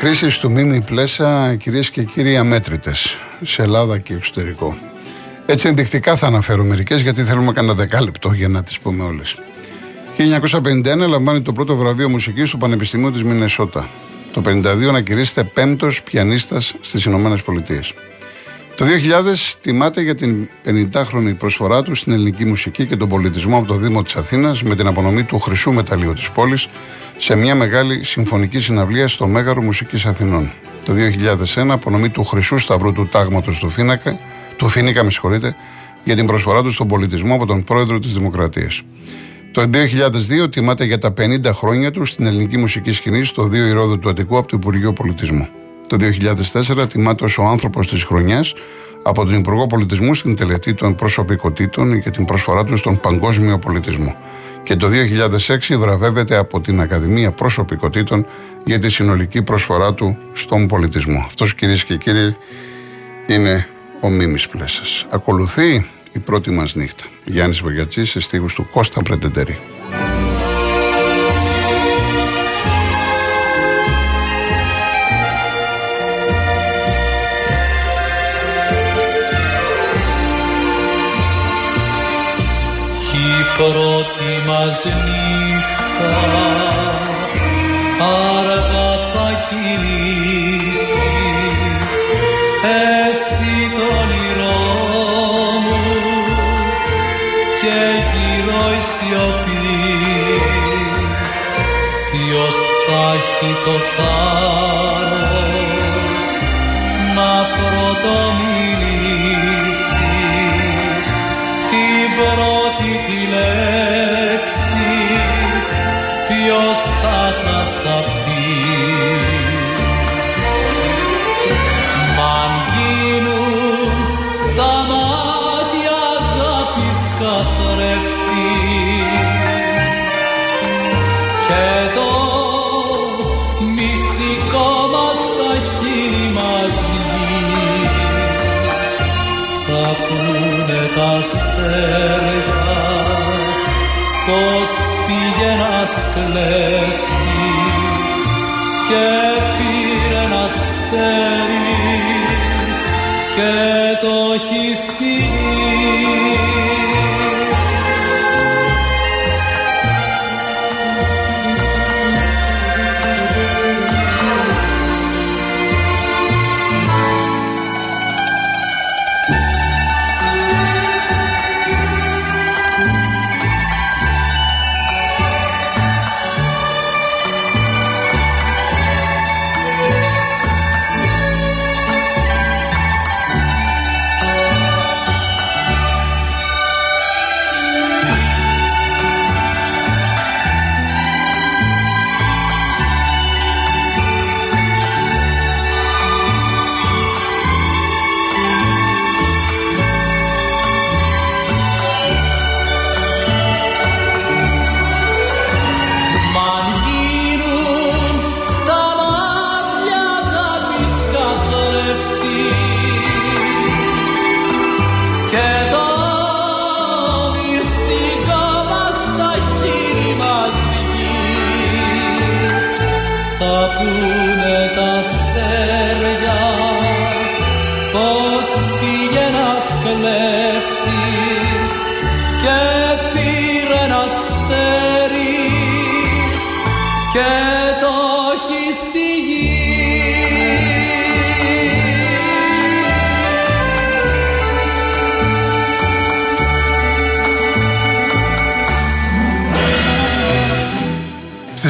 Διακρίσεις του Μίμη Πλέσα, κυρίες και κύριοι, αμέτρητες σε Ελλάδα και εξωτερικό. Έτσι ενδεικτικά θα αναφέρω μερικές γιατί θέλουμε κανένα δεκάλεπτο για να τις πούμε όλες. 1951 λαμβάνει το πρώτο βραβείο μουσικής του Πανεπιστημίου της Μινεσότα. Το 1952 ανακηρύσσεται πέμπτος πιανίστας στις Ηνωμένες Πολιτείες. Το 2000 τιμάται για την 50χρονη προσφορά του στην ελληνική μουσική και τον πολιτισμό από το Δήμο της Αθήνας με την απονομή του Χρυσού Μεταλλίου της πόλης σε μια μεγάλη συμφωνική συναυλία στο Μέγαρο Μουσικής Αθηνών. Το 2001 απονομή του Χρυσού Σταυρού του Τάγματος του Φίνακα, του Φίνικα με για την προσφορά του στον πολιτισμό από τον πρόεδρο της Δημοκρατίας. Το 2002 τιμάται για τα 50 χρόνια του στην ελληνική μουσική σκηνή στο 2 Ηρόδου του Αττικού από το Υπουργείο Πολιτισμού. Το 2004 τιμάται ως ο άνθρωπος της χρονιάς από τον Υπουργό Πολιτισμού στην τελετή των προσωπικότητων για την προσφορά του στον παγκόσμιο πολιτισμό. Και το 2006 βραβεύεται από την Ακαδημία Προσωπικότητων για τη συνολική προσφορά του στον πολιτισμό. Αυτός κυρίες και κύριοι είναι ο Μίμης Πλέσας. Ακολουθεί η πρώτη μας νύχτα. Γιάννης Βογιατσής σε στίχους του Κώστα Πρετεντερή. Πρώτη μας νύχτα αργά θα κινήσει εσύ το όνειρό μου και γύρω η σιωπή. Ποιος θα έχει το θάρρος να πρωτομιλήσει μυστικό μας τα χείλη μας βγει θα πούνε τα αστέρια πως πήγε ένας κλέφτης και πήρε ένα αστέρι και το έχει στη γη.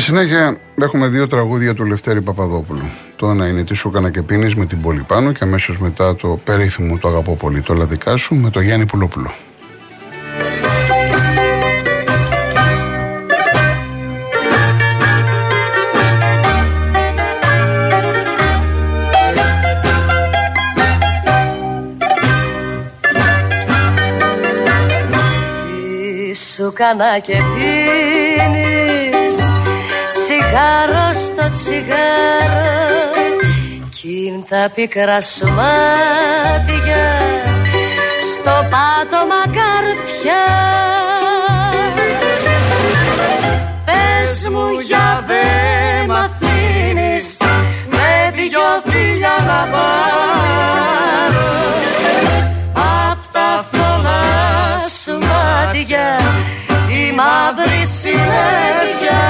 Συνέχεια έχουμε δύο τραγούδια του Λευτέρη Παπαδόπουλου. Το ένα είναι «Τι σου έκανα και πίνεις» με την Πόλη Πάνο και αμέσως μετά το περίφημο «Το αγαπώ πολύ» το «Λαδικά σου» με το Γιάννη Πουλόπουλο. Τι σου κάνα και πίνεις τσιγάρο στο τσιγάρο κι τα πικρά σου μάτια στο πάτωμα καρφιά. Πες μου για δε μ' αφήνεις με δυο φίλια να πάρω. Απ' τα θολά σου μάτια τη μαύρη συνέχεια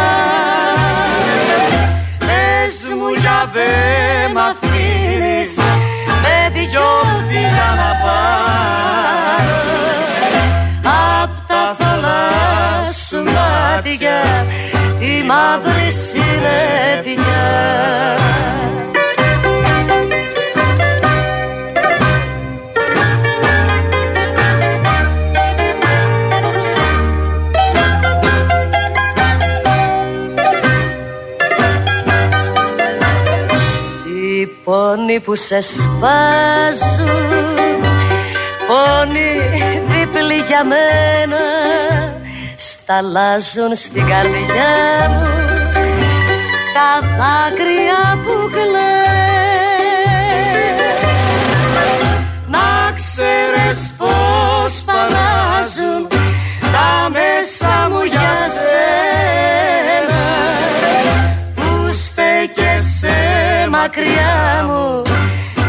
μ' αφήνεις με δυο φύλλα να πάρω. Απ' τα θολά σου μάτια η μαύρη συνέπεια πόνοι που σε σπάζουν. Πόνοι δίπλοι για μένα Σταλάζουν στην καρδιά μου. Τα δάκρυα που κλαις Να ξέρεις πως μακριά μου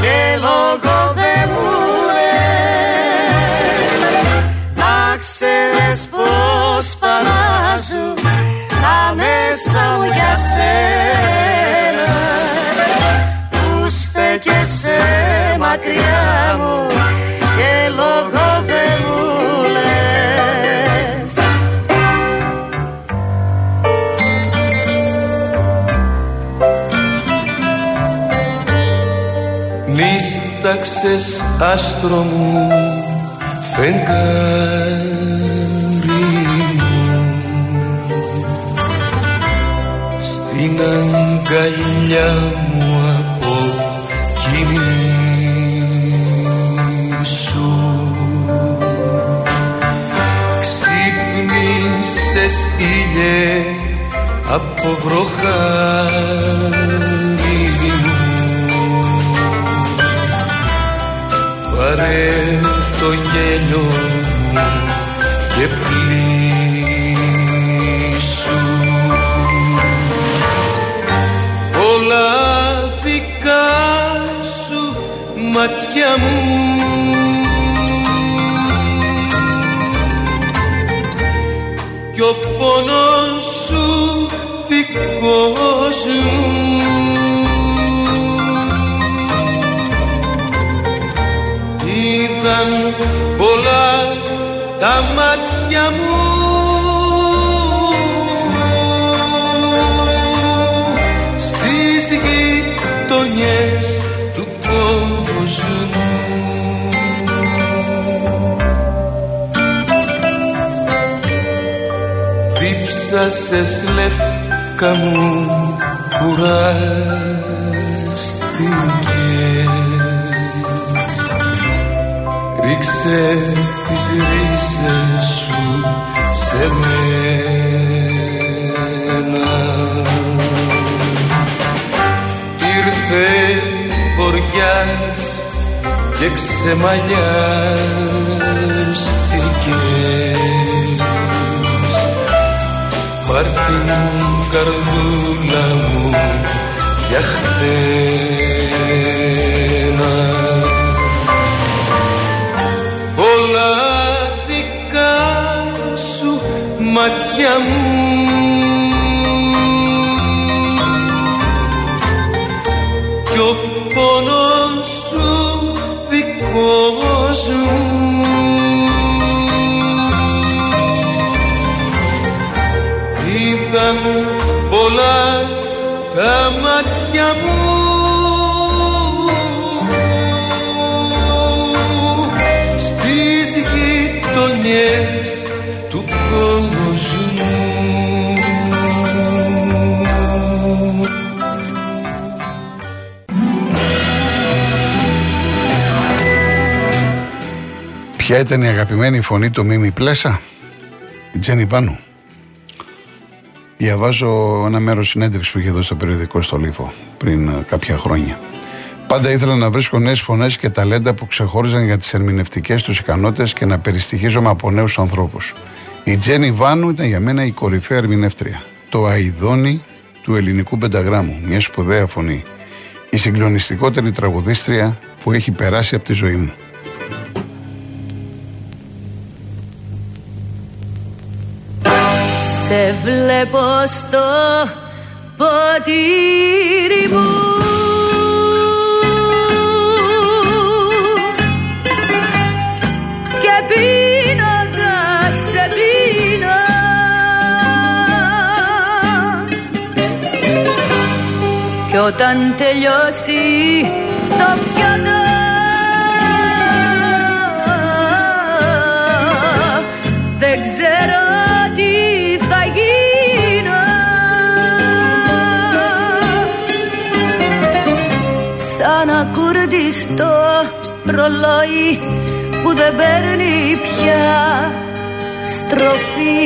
και λόγο δεν μου λες. Να ξέρεις πως παράζουν τα μέσα μου για σένα. Που στέκεσαι μακριά μου και λόγο Νίσταξες άστρο μου φεγγάρι μου. Στην αγκαλιά μου από σου. Ξύπνησες ήλιε από βροχάρι το γέλιο μου και πλήσου. Όλα δικά σου μάτια μου. Κι ο πόνος σου δικός μου είδαν πολλά τα μάτια μου. Στις γειτονιές του κόσμου Δίψασες λεύκα μου κουράστηκες Ρίξε τις ρίζες σου σε μένα. Ήρθε βοριάς και ξεμαλιάστηκες Πάρ' την καρδούλα μου για χτένα μάτια μου. Κι ο πόνος σου δικός μου. Είδαν πολλά τα μάτια μου. Στις γειτονιές Ποια ήταν η αγαπημένη φωνή του Μίμη Πλέσα, η Τζένι Πάνου. Διαβάζω ένα μέρος συνέντευξης που είχε δώσει στο περιοδικό στο Λίφο πριν ε, κάποια χρόνια. Πάντα ήθελα να βρίσκω νέες φωνές και ταλέντα που ξεχώριζαν για τις ερμηνευτικές τους ικανότητες και να περιστοιχίζομαι από νέους ανθρώπους. Η Τζένι Βάνου ήταν για μένα η κορυφαία ερμηνεύτρια. Το αειδόνι του ελληνικού πενταγράμμου. Μια σπουδαία φωνή. Η συγκλονιστικότερη τραγουδίστρια που έχει περάσει από τη ζωή μου. Σε βλέπω στο ποτήρι μου. Και πίνοντας σε πίνω. Κι όταν τελειώσει ρολόι που δεν παίρνει πια στροφή.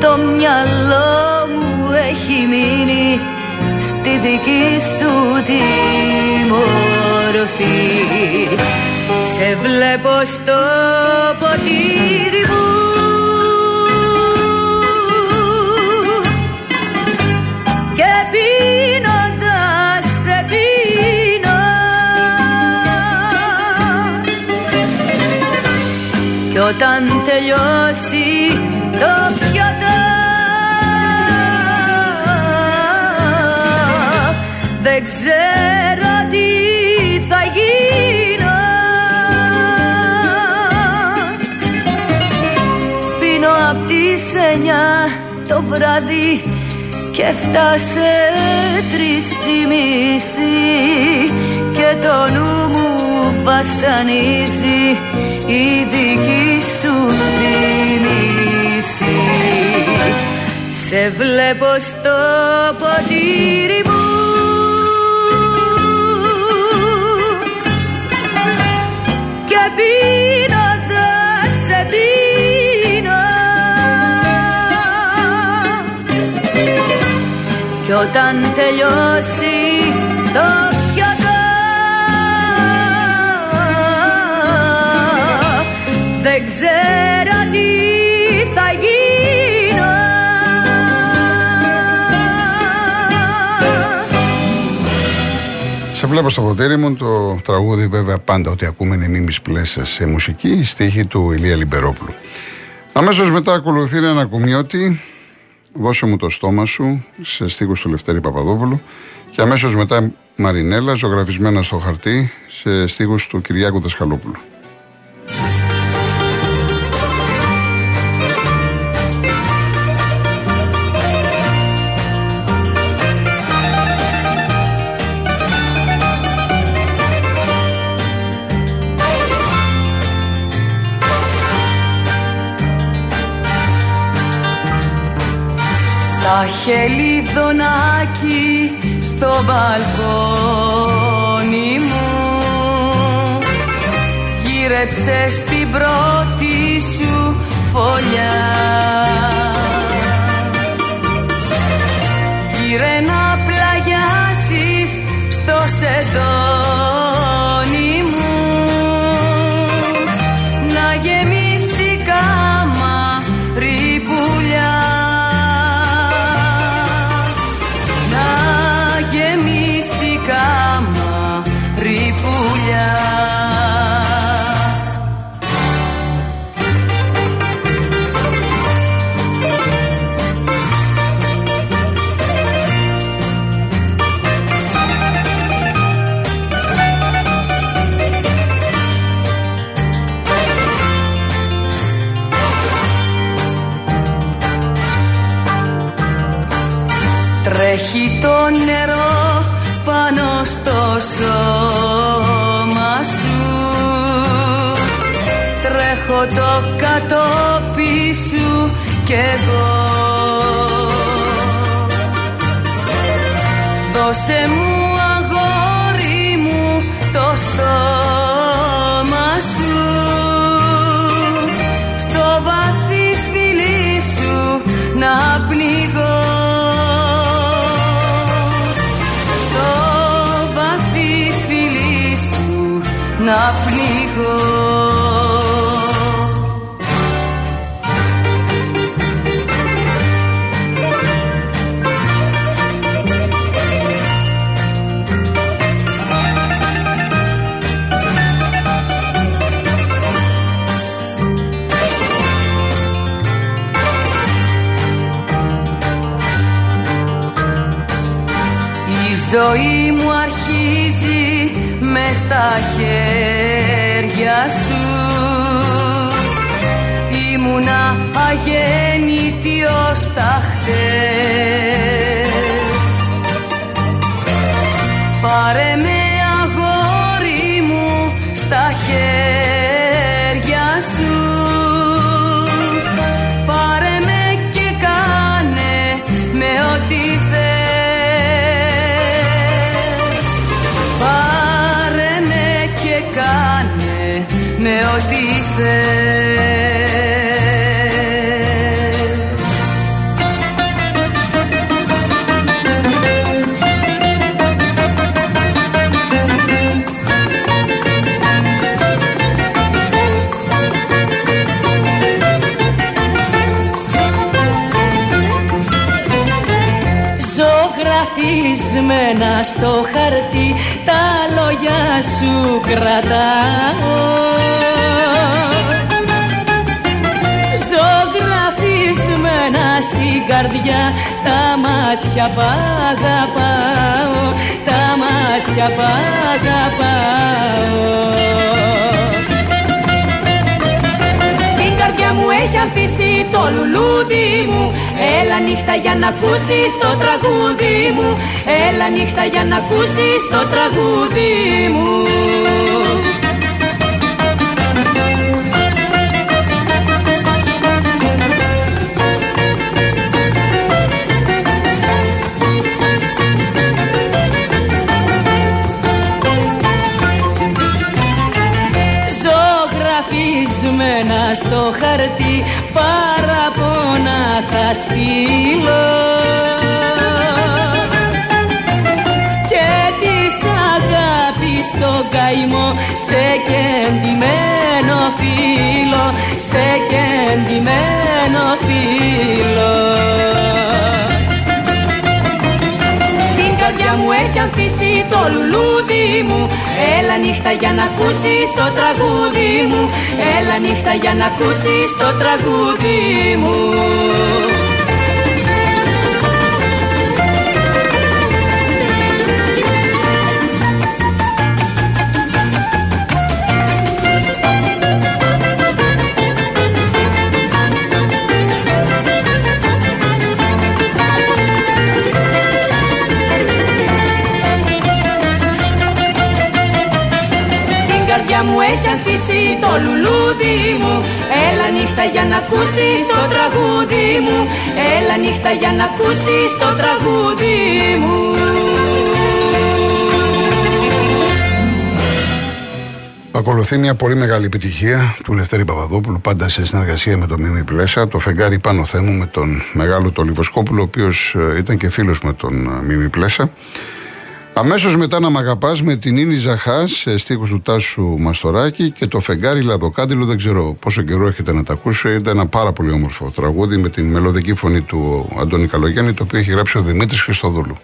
Το μυαλό μου έχει μείνει στη δική σου τη μορφή. Σε βλέπω στο ποτήρι όταν τελειώσει το πιάτο δεν ξέρω τι θα γίνω. Πίνω απ' τις εννιά το βράδυ και φτάσε τρεις η μισή και το νου μου βασανίζει η δική σου θύμηση Σε βλέπω στο ποτήρι μου. Και πίνοντας σε πίνω κι όταν τελειώσει δεν ξέρω τι θα γίνω Σε βλέπω στο ποτήρι μου το τραγούδι βέβαια πάντα ότι ακούμε είναι μίμης πλέσα σε μουσική στίχη του Ηλία Λιμπερόπουλου. Αμέσως μετά ακολουθεί ένα κουμιώτη Δώσε μου το στόμα σου σε στίχους του Λευτέρη Παπαδόπουλου και αμέσως μετά Μαρινέλα ζωγραφισμένα στο χαρτί σε στίχους του Κυριάκου Δασκαλόπουλου. Χελιδονάκι στο μπαλκόνι μου. Γύρεψε την πρώτη σου φωλιά. Γύρε να πλαγιάσεις στο σεντόνι Τρέχω το κατόπι σου κι εγώ. Δώσε μου αγόρι μου το στόμα ζωή μου αρχίζει με στα χέρια σου. Ήμουνα αγέννητη ως τα χτες Ζωγραφισμένα στο χαρτί τα λόγια σου κρατάω. Ζωγραφισμένα στην καρδιά τα μάτια που αγαπάω Τα μάτια που αγαπάω το λουλούδι μου. Έλα νύχτα για να ακούσεις το τραγούδι μου. Έλα νύχτα για να ακούσεις το τραγούδι μου. Στο χαρτί παραπονά θα στείλω. Και της αγάπης το καημό σε κεντυμένο φίλο σε κεντυμένο φίλο καρδιά μου έχει αφήσει το λουλούδι μου. Έλα νύχτα για να ακούσεις το τραγούδι μου. Έλα νύχτα για να ακούσεις το τραγούδι μου. μου για να ακούσεις το τραγούδι μου. Έλα νύχτα για να ακούσεις το τραγούδι μου. Ακολουθεί μια πολύ μεγάλη επιτυχία του Λευτέρη Παπαδόπουλου, πάντα σε συνεργασία με τον Μίμη Πλέσα, το φεγγάρι πάνω θέμου με τον μεγάλο τον Λιβοσκόπουλο, ο οποίος ε, ήταν και φίλος με τον ε, Μίμη Πλέσα. Αμέσως μετά να μ' αγαπάς με την Ίνη Ζαχάς, στίχους του Τάσου Μαστοράκη και το φεγγάρι Λαδοκάντιλο. Δεν ξέρω πόσο καιρό έχετε να τα ακούσω. Ήταν ένα πάρα πολύ όμορφο τραγούδι με την μελωδική φωνή του Αντώνη Καλογιάννη, το οποίο έχει γράψει ο Δημήτρης Χριστοδούλου.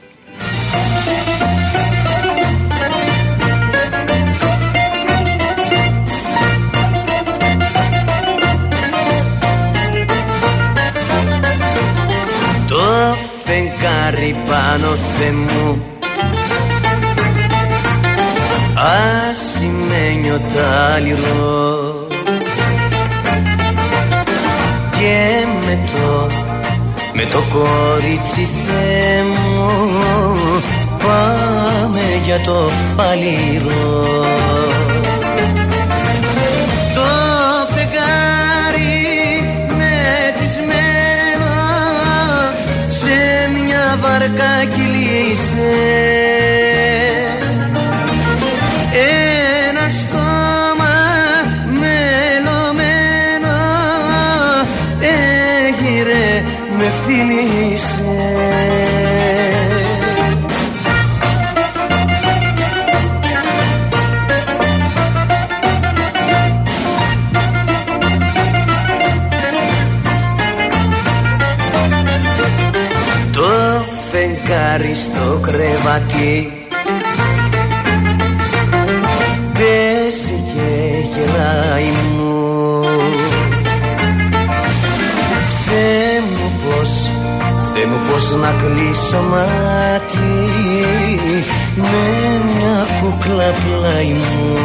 Το φεγγάρι πάνω θεμού ασημένιο τάλιρο. Και με το, με το κορίτσι μου πάμε για το φαλιρό Το φεγγάρι μεθυσμένο σε μια βαρκά κυλήσε στο κρεβάτι να κλείσω μάτι Με μια κούκλα πλάι μου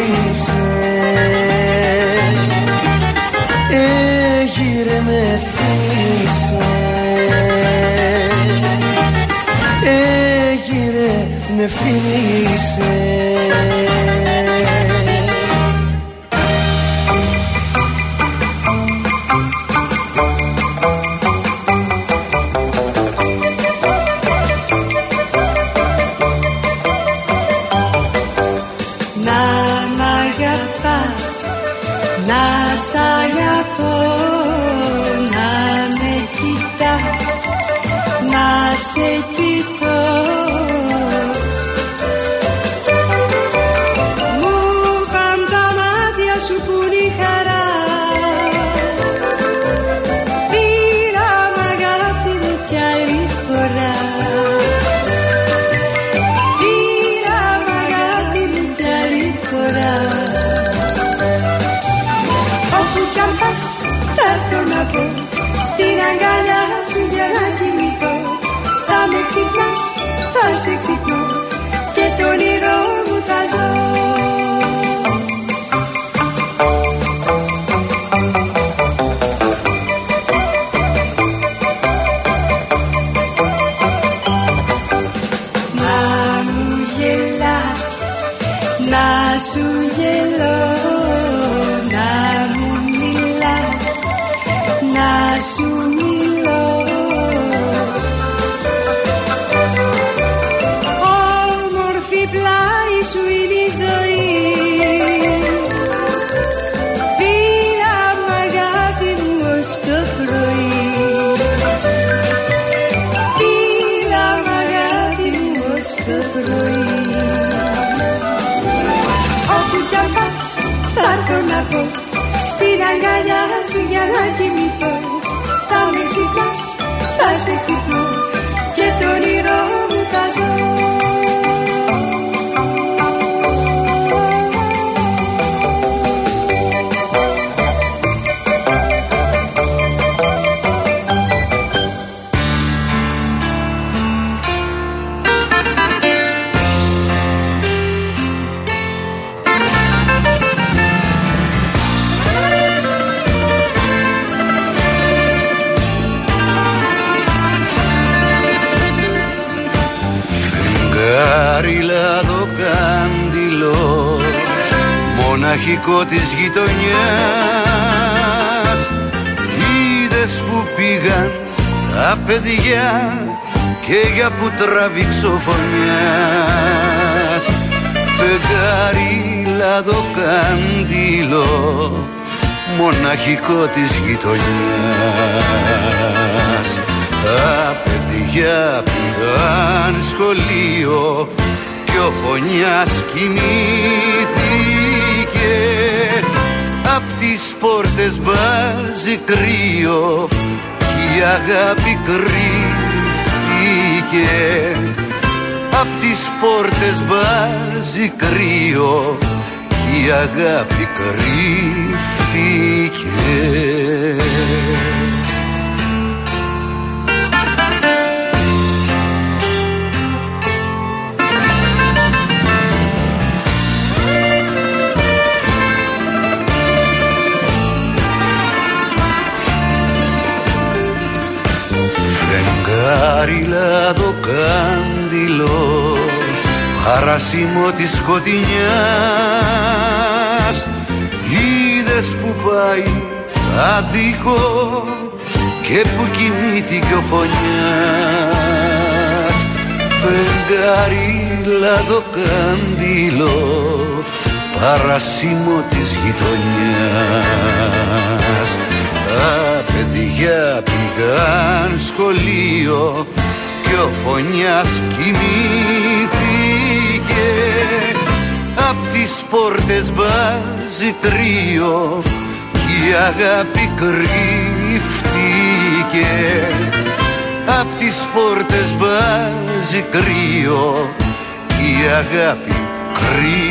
είσαι Έγιρε με θύσε Έγινε με φύσες. Φίλησε μοναχικό της γειτονιάς. Είδες που πήγαν τα παιδιά και για που τραβήξω φωνιάς. Φεγγάρι λαδοκάντιλο μοναχικό της γειτονιάς. Τα παιδιά πήγαν σχολείο κι ο φωνιάς κοιμήθηκε Απ' τις πόρτες βάζει κρύο Κι η αγάπη κρύφτηκε Απ' τις πόρτες βάζει κρύο Κι η αγάπη κρύφτηκε Καριλάδο κάντιλο παράσιμο της σκοτεινιάς. Είδες που πάει αδίκο και που κοιμήθηκε ο φωνιάς. Φεγγάρι κάντιλο παράσιμο της γειτονιάς τα παιδιά πήγαν σχολείο και ο φωνιάς κοιμήθηκε. Απ' τις πόρτες βάζει κρύο κι η αγάπη κρύφτηκε. Απ' τις πόρτες βάζει κρύο κι η αγάπη κρύφτηκε